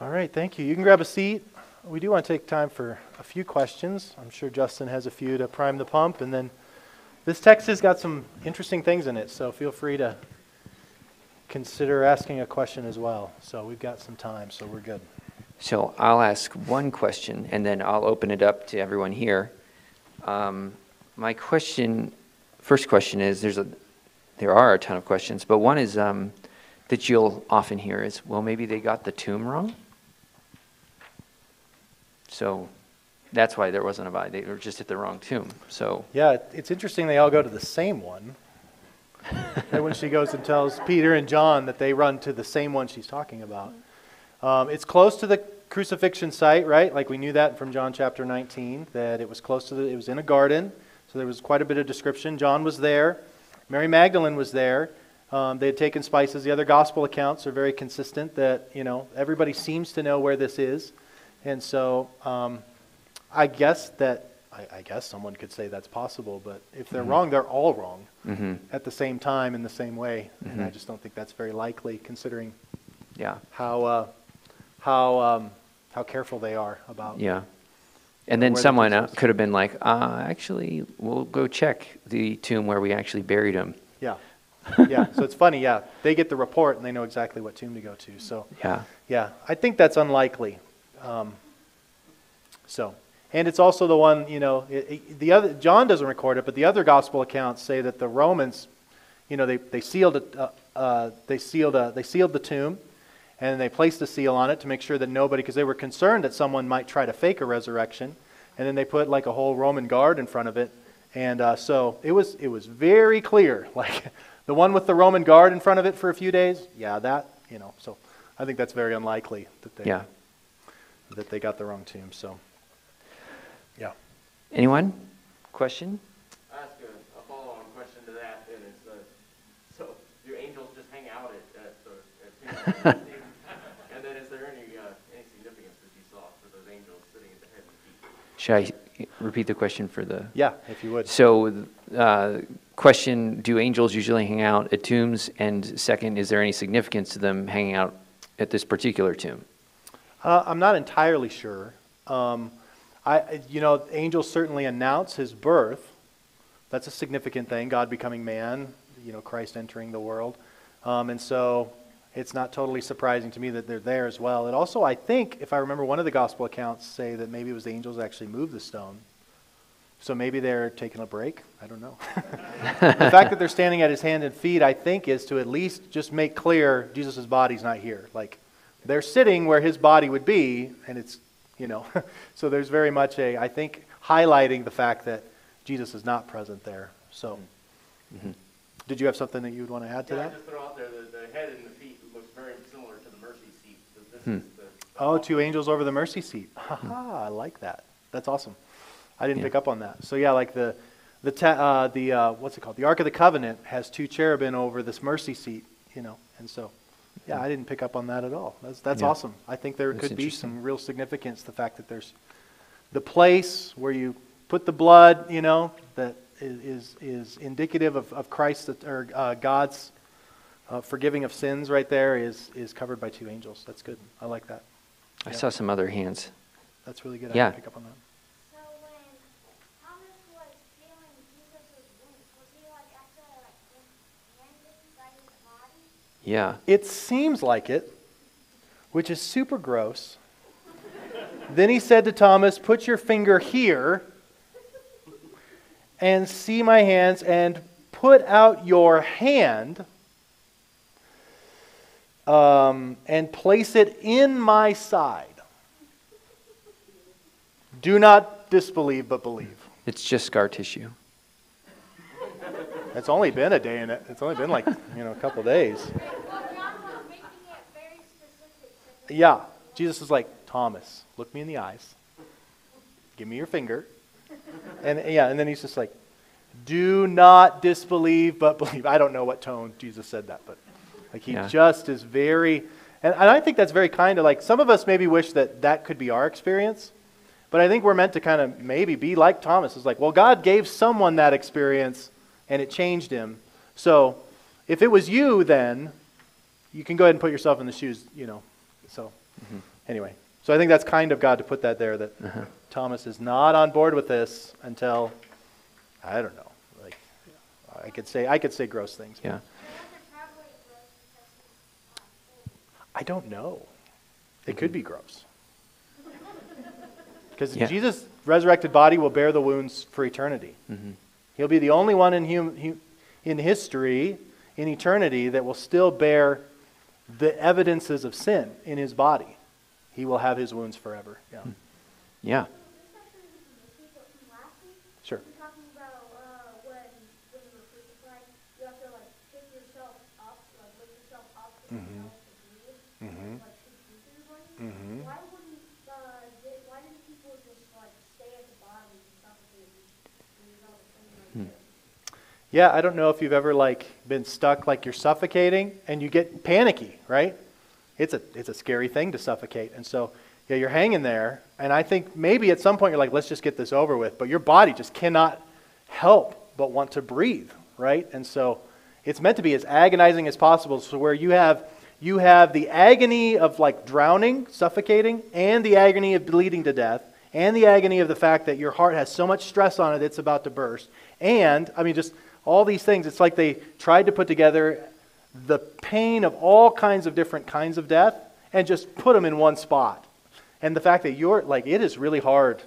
All right, thank you. You can grab a seat. We do want to take time for a few questions. I'm sure Justin has a few to prime the pump. And then this text has got some interesting things in it, so feel free to consider asking a question as well. So we've got some time, so we're good. So I'll ask one question and then I'll open it up to everyone here. Um, my question, first question is there's a, there are a ton of questions, but one is um, that you'll often hear is, well, maybe they got the tomb wrong. So that's why there wasn't a body. They were just at the wrong tomb. So Yeah, it's interesting they all go to the same one. and when she goes and tells Peter and John that they run to the same one she's talking about. Um, it's close to the crucifixion site, right? Like we knew that from John chapter 19, that it was close to the, it was in a garden. So there was quite a bit of description. John was there. Mary Magdalene was there. Um, they had taken spices. The other gospel accounts are very consistent that, you know, everybody seems to know where this is. And so um, I guess that, I, I, guess someone could say that's possible, but if they're mm-hmm. wrong, they're all wrong mm-hmm. at the same time in the same way. And I mm-hmm. just don't think that's very likely considering yeah. how, uh, how, um, how careful they are about. Yeah. And then someone the could have been like, uh, actually, we'll go check the tomb where we actually buried him. Yeah. yeah. So it's funny. Yeah. They get the report and they know exactly what tomb to go to. So, yeah. Yeah. I think that's unlikely. Um, so, and it's also the one, you know, it, it, the other, John doesn't record it, but the other gospel accounts say that the Romans, you know, they, they sealed it, uh, uh, they sealed, a, they sealed the tomb and they placed a seal on it to make sure that nobody, because they were concerned that someone might try to fake a resurrection, and then they put like a whole Roman guard in front of it, and uh, so it was it was very clear, like the one with the Roman guard in front of it for a few days, yeah, that you know, so I think that's very unlikely that they yeah. That they got the wrong tomb. So yeah. Anyone? Question? ask a, a follow-on question to that, and it's uh, so do angels just hang out at, at the at and then is there any uh, any significance that you saw for those angels sitting at the head and feet? Should I repeat the question for the? Yeah, if you would. So, uh, question: Do angels usually hang out at tombs? And second, is there any significance to them hanging out at this particular tomb? Uh, I'm not entirely sure. Um, I, you know, angels certainly announce his birth. That's a significant thing. God becoming man. You know, Christ entering the world. Um, and so it's not totally surprising to me that they're there as well. And also, I think, if I remember, one of the gospel accounts say that maybe it was the angels actually moved the stone. So maybe they're taking a break. I don't know. the fact that they're standing at his hand and feet, I think, is to at least just make clear Jesus' body's not here. Like, they're sitting where his body would be, and it's, you know, so there's very much a, I think, highlighting the fact that Jesus is not present there. So, mm-hmm. did you have something that you would want to add to yeah, that? just throw out there the, the head and the feet looks very similar to the mercy seat. So Hmm. Oh, two angels over the mercy seat. Ha I like that. That's awesome. I didn't yeah. pick up on that. So yeah, like the the ta- uh, the uh, what's it called? The Ark of the Covenant has two cherubim over this mercy seat, you know. And so, yeah, I didn't pick up on that at all. That's that's yeah. awesome. I think there that's could be some real significance the fact that there's the place where you put the blood, you know, that is is indicative of, of Christ or uh, God's uh, forgiving of sins right there is, is covered by two angels. That's good. I like that. I yeah. saw some other hands. That's really good. Yeah. I pick up on that. Yeah. It seems like it, which is super gross. then he said to Thomas, Put your finger here and see my hands, and put out your hand um, and place it in my side. Do not disbelieve, but believe. It's just scar tissue. It's only been a day and it. It's only been like, you know, a couple days. Yeah. Jesus is like, Thomas, look me in the eyes. Give me your finger. And yeah, and then he's just like, do not disbelieve, but believe. I don't know what tone Jesus said that, but like he yeah. just is very, and, and I think that's very kind of like some of us maybe wish that that could be our experience. But I think we're meant to kind of maybe be like Thomas. It's like, well, God gave someone that experience and it changed him. So if it was you, then you can go ahead and put yourself in the shoes, you know. So, mm-hmm. anyway, so I think that's kind of God to put that there that Uh-huh. Thomas is not on board with this until I don't know. Like I could say I could say gross things. Yeah. I don't know. It could be gross. Because Yeah. Jesus' resurrected body will bear the wounds for eternity. hmm He'll be the only one in, hum, in history, in eternity, that will still bear the evidences of sin in his body. He will have his wounds forever. Yeah. Hmm. Yeah. Sure. We're talking about uh, when, when you were crucified, you have to like pick yourself up, like lift yourself up and Mhm. mm breathe, Mhm. like to breathe through your body. Mhm. Why wouldn't uh, did, why didn't people just like stay at the bottom and suffocate and breathe all the thing like this? Yeah, I don't know if you've ever like been stuck like you're suffocating and you get panicky, right? It's a it's a scary thing to suffocate. And so, yeah, you're hanging there and I think maybe at some point you're like let's just get this over with, but your body just cannot help but want to breathe, right? And so it's meant to be as agonizing as possible so where you have you have the agony of like drowning, suffocating and the agony of bleeding to death and the agony of the fact that your heart has so much stress on it it's about to burst. And I mean just all these things it's like they tried to put together the pain of all kinds of different kinds of death and just put them in one spot. And the fact that you're like it is really hard.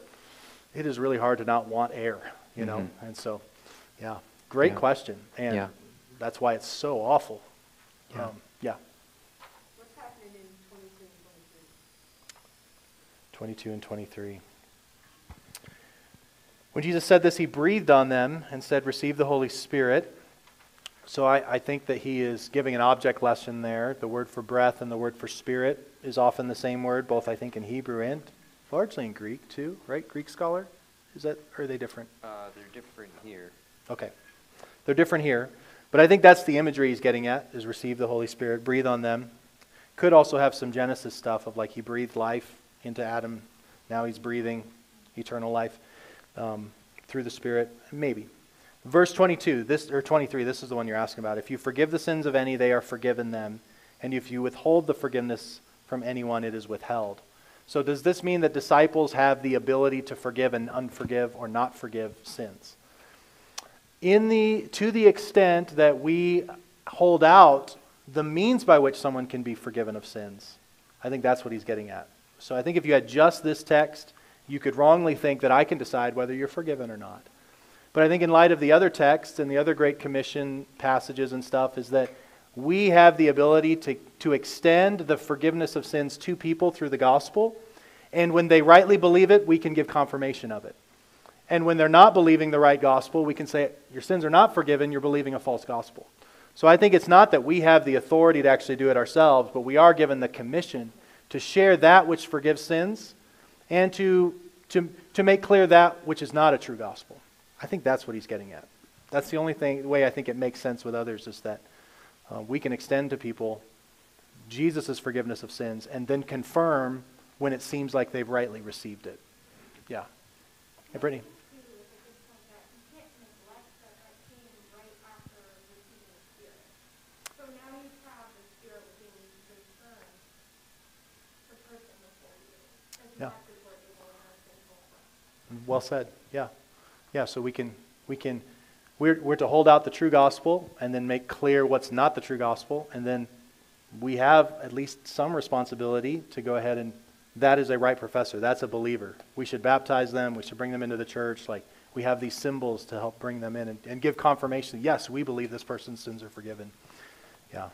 It is really hard to not want air, you know. Mhm. And so yeah, great Yeah. question. And Yeah. that's why it's so awful. Yeah. Um, yeah. What's happening in 22 and 22 and 23. When Jesus said this, he breathed on them and said, Receive the Holy Spirit. So I, I think that he is giving an object lesson there. The word for breath and the word for spirit is often the same word, both I think in Hebrew and largely in Greek too, right? Greek scholar? Is that, or are they different? Uh, they're different here. Okay. They're different here. But I think that's the imagery he's getting at, is receive the Holy Spirit, breathe on them. Could also have some Genesis stuff of like he breathed life into Adam. Now he's breathing eternal life um, through the Spirit. Maybe. Verse 22, this or 23, this is the one you're asking about. If you forgive the sins of any, they are forgiven them. And if you withhold the forgiveness from anyone, it is withheld. So does this mean that disciples have the ability to forgive and unforgive or not forgive sins? in the to the extent that we hold out the means by which someone can be forgiven of sins i think that's what he's getting at so i think if you had just this text you could wrongly think that i can decide whether you're forgiven or not. But i think in light of the other texts and the other great commission passages and stuff is that we have the ability to, to extend the forgiveness of sins to people through the gospel. And when they rightly believe it we can give confirmation of it. And when they're not believing the right gospel, we can say, Your sins are not forgiven, you're believing a false gospel. So I think it's not that we have the authority to actually do it ourselves, but we are given the commission to share that which forgives sins and to, to, to make clear that which is not a true gospel. I think that's what he's getting at. That's the only thing, way I think it makes sense with others is that uh, we can extend to people Jesus' forgiveness of sins and then confirm when it seems like they've rightly received it. Yeah. Hey, Brittany. You can't neglect that that came right after receiving the Spirit. So now you have the Spirit within you to discern the person before you. That's Yeah. exactly what they want to think over. Well said. Yeah. Yeah, so we can we can we're we're to hold out the true gospel and then make clear what's not the true gospel and then we have at least some responsibility to go ahead and that is a right professor. That's a believer. We should baptize them. We should bring them into the church. Like we have these symbols to help bring them in and, and give confirmation. Yes, we believe this person's sins are forgiven. Yeah.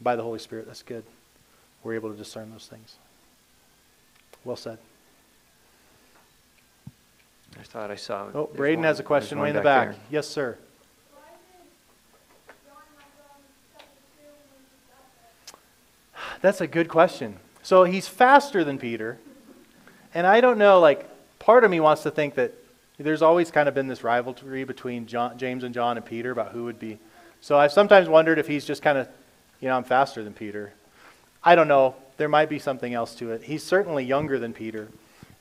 By the Holy Spirit. That's good. We're able to discern those things. Well said. I thought I saw. Oh, there's Braden one- has a question there's way in the one back. there. Yes, sir. Why did John have chapter two when he got there? That's a good question. So he's faster than Peter. And I don't know, like, part of me wants to think that there's always kind of been this rivalry between John, James and John and Peter about who would be. So I've sometimes wondered if he's just kind of, you know, I'm faster than Peter. I don't know. There might be something else to it. He's certainly younger than Peter.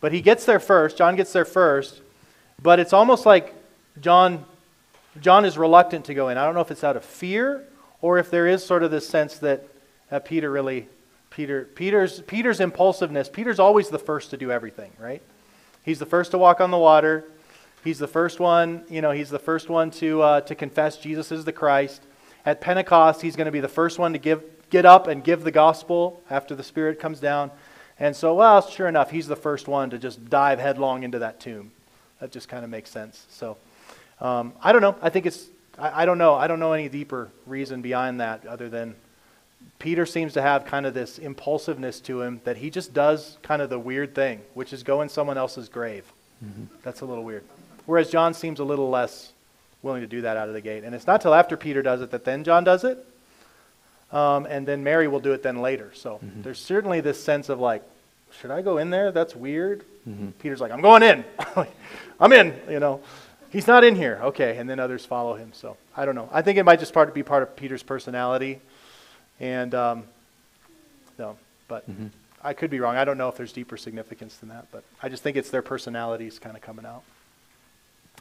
But he gets there first. John gets there first. But it's almost like John, John is reluctant to go in. I don't know if it's out of fear or if there is sort of this sense that uh, Peter really Peter, Peter's, Peter's impulsiveness, Peter's always the first to do everything, right? He's the first to walk on the water. He's the first one, you know, he's the first one to, uh, to confess Jesus is the Christ. At Pentecost, he's going to be the first one to give, get up and give the gospel after the Spirit comes down. And so, well, sure enough, he's the first one to just dive headlong into that tomb. That just kind of makes sense. So, um, I don't know. I think it's, I, I don't know. I don't know any deeper reason behind that other than Peter seems to have kind of this impulsiveness to him that he just does kind of the weird thing, which is go in someone else's grave. That's a little weird. Whereas John seems a little less willing to do that out of the gate. And it's not till after Peter does it that then John does it. Um, and then Mary will do it then later. So there's certainly this sense of like, should I go in there? That's weird. Peter's like, I'm going in. I'm in, you know. He's not in here. Okay. And then others follow him. So I don't know. I think it might just part, be part of Peter's personality. And, um, no, but I could be wrong. I don't know if there's deeper significance than that, but I just think it's their personalities kind of coming out.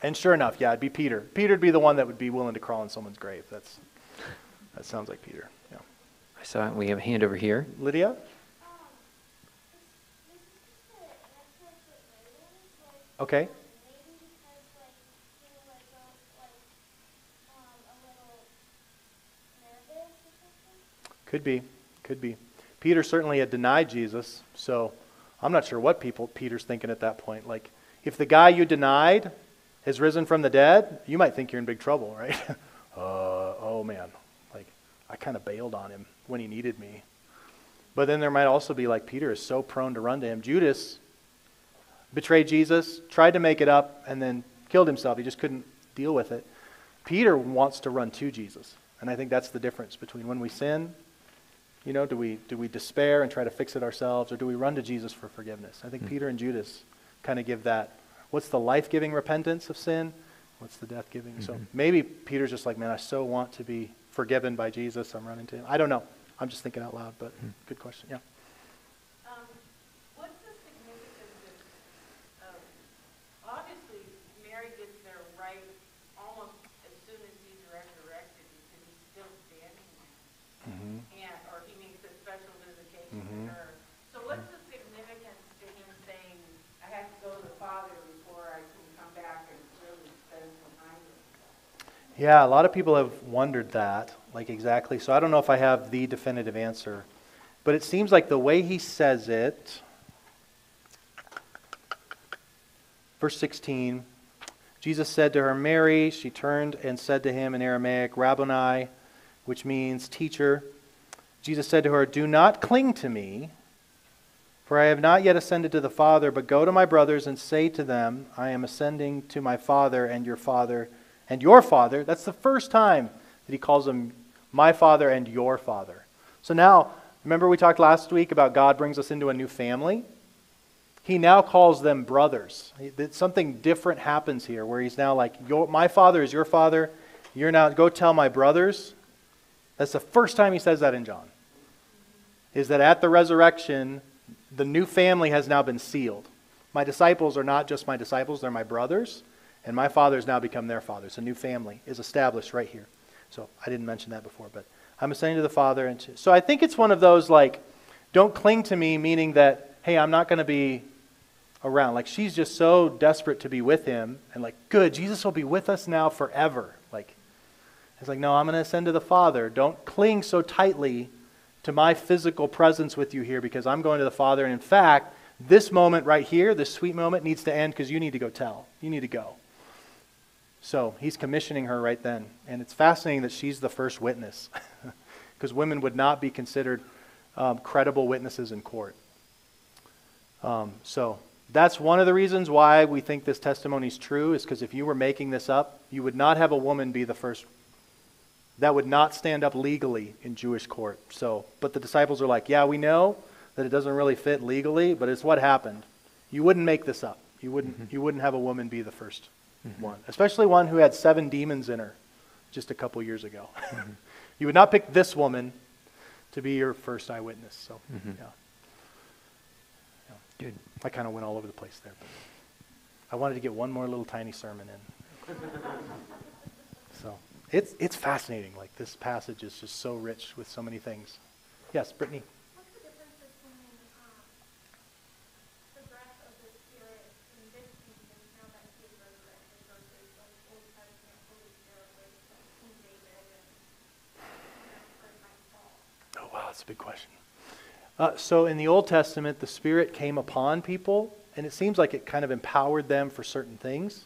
And sure enough, yeah, it'd be Peter. Peter'd be the one that would be willing to crawl in someone's grave. That's that sounds like Peter. I saw. We have a hand over here. Lydia? Okay. Could be. Could be. Peter certainly had denied Jesus, so I'm not sure what people Peter's thinking at that point. Like, if the guy you denied has risen from the dead, you might think you're in big trouble, right? uh, oh man, like I kind of bailed on him when he needed me. But then there might also be like Peter is so prone to run to him. Judas betrayed Jesus, tried to make it up, and then killed himself. He just couldn't deal with it. Peter wants to run to Jesus. And I think that's the difference between when we sin, you know, do we, do we despair and try to fix it ourselves, or do we run to Jesus for forgiveness? I think hmm. Peter and Judas kind of give that. What's the life giving repentance of sin? What's the death giving? So mm-hmm. maybe Peter's just like, man, I so want to be forgiven by Jesus. I'm running to him. I don't know. I'm just thinking out loud, but hmm. good question. Yeah. Um, what's the significance of, of, obviously, Mary gets there right almost as soon as he's resurrected because he's still standing there. Mm-hmm. And, or he makes a special visitation to mm-hmm. her. So what's the significance to him saying, I have to go to the Father before I can come back and really spend some time with him? Yeah, a lot of people have wondered that, like exactly. So I don't know if I have the definitive answer. But it seems like the way he says it, verse 16, Jesus said to her, Mary, she turned and said to him in Aramaic, Rabboni, which means teacher. Jesus said to her, Do not cling to me, for I have not yet ascended to the Father, but go to my brothers and say to them, I am ascending to my Father and your Father and your Father. That's the first time that he calls them my Father and your Father. So now, remember we talked last week about God brings us into a new family? He now calls them brothers. Something different happens here where he's now like, My Father is your Father. You're now, go tell my brothers. That's the first time he says that in John. Is that at the resurrection, the new family has now been sealed. My disciples are not just my disciples, they're my brothers, and my father has now become their father. So a new family is established right here. So I didn't mention that before, but I'm ascending to the Father. And to, so I think it's one of those like, don't cling to me, meaning that, hey, I'm not going to be around. Like she's just so desperate to be with him, and like, good, Jesus will be with us now forever. Like, it's like, no, I'm going to ascend to the Father. Don't cling so tightly to my physical presence with you here because I'm going to the Father. And in fact, this moment right here, this sweet moment, needs to end because you need to go tell. You need to go. So he's commissioning her right then. And it's fascinating that she's the first witness because women would not be considered um, credible witnesses in court. Um, so that's one of the reasons why we think this testimony is true, is because if you were making this up, you would not have a woman be the first. That would not stand up legally in Jewish court. So, but the disciples are like, yeah, we know that it doesn't really fit legally, but it's what happened. You wouldn't make this up. You wouldn't. You wouldn't have a woman be the 1st one, especially one who had seven demons in her just a couple years ago. Mm-hmm. you would not pick this woman to be your first eyewitness. So, mm-hmm. yeah. Good. I kind of went all over the place there. But I wanted to get one more little tiny sermon in. so it's it's fascinating. Like this passage is just so rich with so many things. Yes, Brittany. That's a big question. Uh, so in the Old Testament, the Spirit came upon people, and it seems like it kind of empowered them for certain things.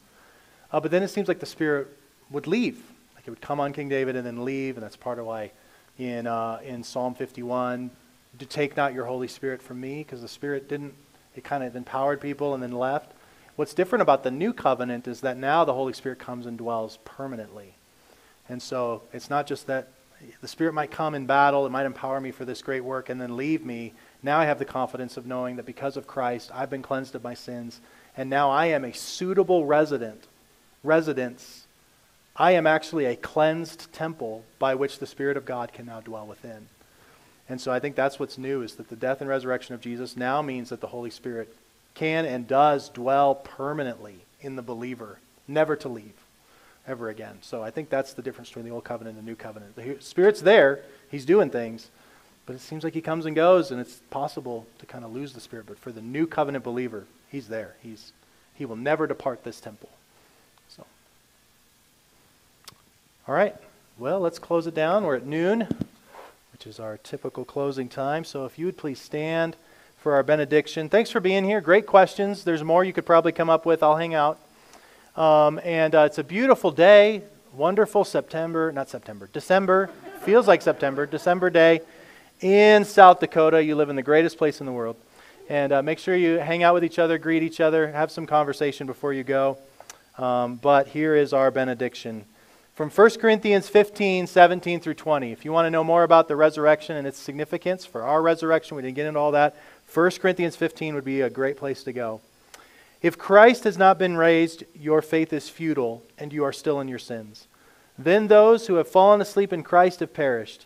Uh, but then it seems like the Spirit would leave. Like it would come on King David and then leave, and that's part of why in, uh, in Psalm 51, to take not your Holy Spirit from me, because the Spirit didn't, it kind of empowered people and then left. What's different about the new covenant is that now the Holy Spirit comes and dwells permanently. And so it's not just that the Spirit might come in battle, it might empower me for this great work, and then leave me. Now I have the confidence of knowing that because of Christ, I've been cleansed of my sins, and now I am a suitable resident, residence. I am actually a cleansed temple by which the Spirit of God can now dwell within. And so I think that's what's new is that the death and resurrection of Jesus now means that the Holy Spirit can and does dwell permanently in the believer, never to leave ever again. So I think that's the difference between the old covenant and the new covenant. The Spirit's there, He's doing things, but it seems like He comes and goes, and it's possible to kind of lose the Spirit. But for the new covenant believer, He's there. He's, he will never depart this temple. So, all right. Well, let's close it down. We're at noon, which is our typical closing time. So if you would please stand for our benediction. Thanks for being here. Great questions. There's more you could probably come up with. I'll hang out. Um, and uh, it's a beautiful day, wonderful September, not September, December, feels like September, December day in South Dakota. You live in the greatest place in the world. And uh, make sure you hang out with each other, greet each other, have some conversation before you go. Um, but here is our benediction from 1 Corinthians 15, 17 through 20. If you want to know more about the resurrection and its significance for our resurrection, we didn't get into all that. 1 Corinthians 15 would be a great place to go. If Christ has not been raised, your faith is futile, and you are still in your sins. Then those who have fallen asleep in Christ have perished.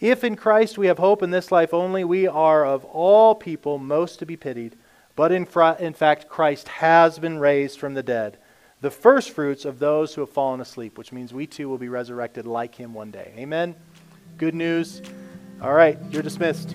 If in Christ we have hope in this life only, we are of all people most to be pitied. But in, fr- in fact, Christ has been raised from the dead, the firstfruits of those who have fallen asleep, which means we too will be resurrected like him one day. Amen? Good news. All right, you're dismissed.